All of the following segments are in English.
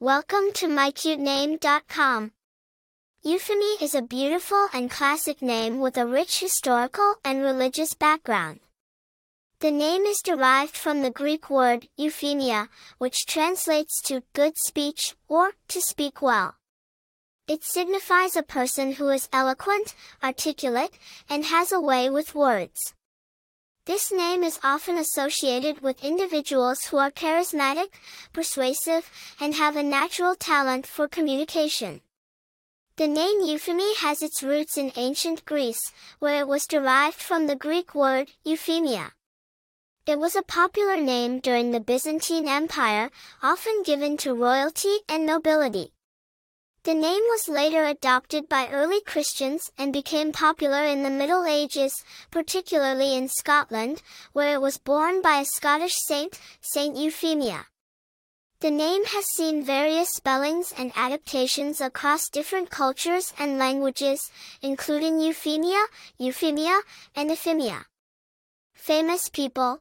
Welcome to mycutename.com. Euphemie is a beautiful and classic name with a rich historical and religious background. The name is derived from the Greek word euphemia, which translates to good speech or to speak well. It signifies a person who is eloquent, articulate, and has a way with words. This name is often associated with individuals who are charismatic, persuasive, and have a natural talent for communication. The name Euphemie has its roots in ancient Greece, where it was derived from the Greek word euphemia. It was a popular name during the Byzantine Empire, often given to royalty and nobility. The name was later adopted by early Christians and became popular in the Middle Ages, particularly in Scotland, where it was borne by a Scottish saint, Saint Euphemia. The name has seen various spellings and adaptations across different cultures and languages, including Euphemia, Euphemia, and Ephemia. Famous people,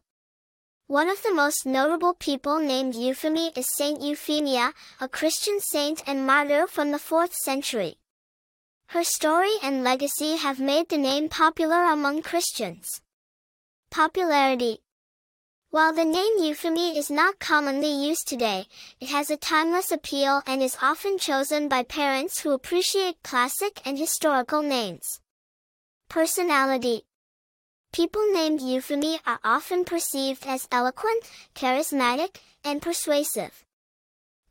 one of the most notable people named Euphemie is Saint Euphemia, a Christian saint and martyr from the 4th century. Her story and legacy have made the name popular among Christians. Popularity While the name Euphemie is not commonly used today, it has a timeless appeal and is often chosen by parents who appreciate classic and historical names. Personality People named Euphemie are often perceived as eloquent, charismatic, and persuasive.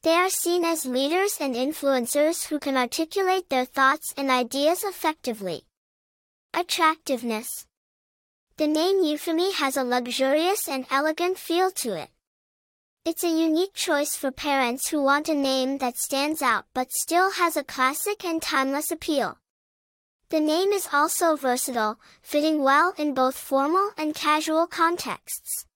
They are seen as leaders and influencers who can articulate their thoughts and ideas effectively. Attractiveness. The name Euphemie has a luxurious and elegant feel to it. It's a unique choice for parents who want a name that stands out but still has a classic and timeless appeal. The name is also versatile, fitting well in both formal and casual contexts.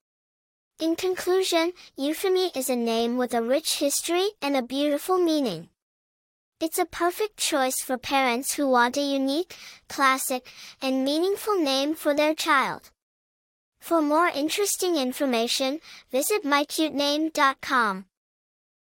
In conclusion, Euphemie is a name with a rich history and a beautiful meaning. It's a perfect choice for parents who want a unique, classic, and meaningful name for their child. For more interesting information, visit mycutename.com.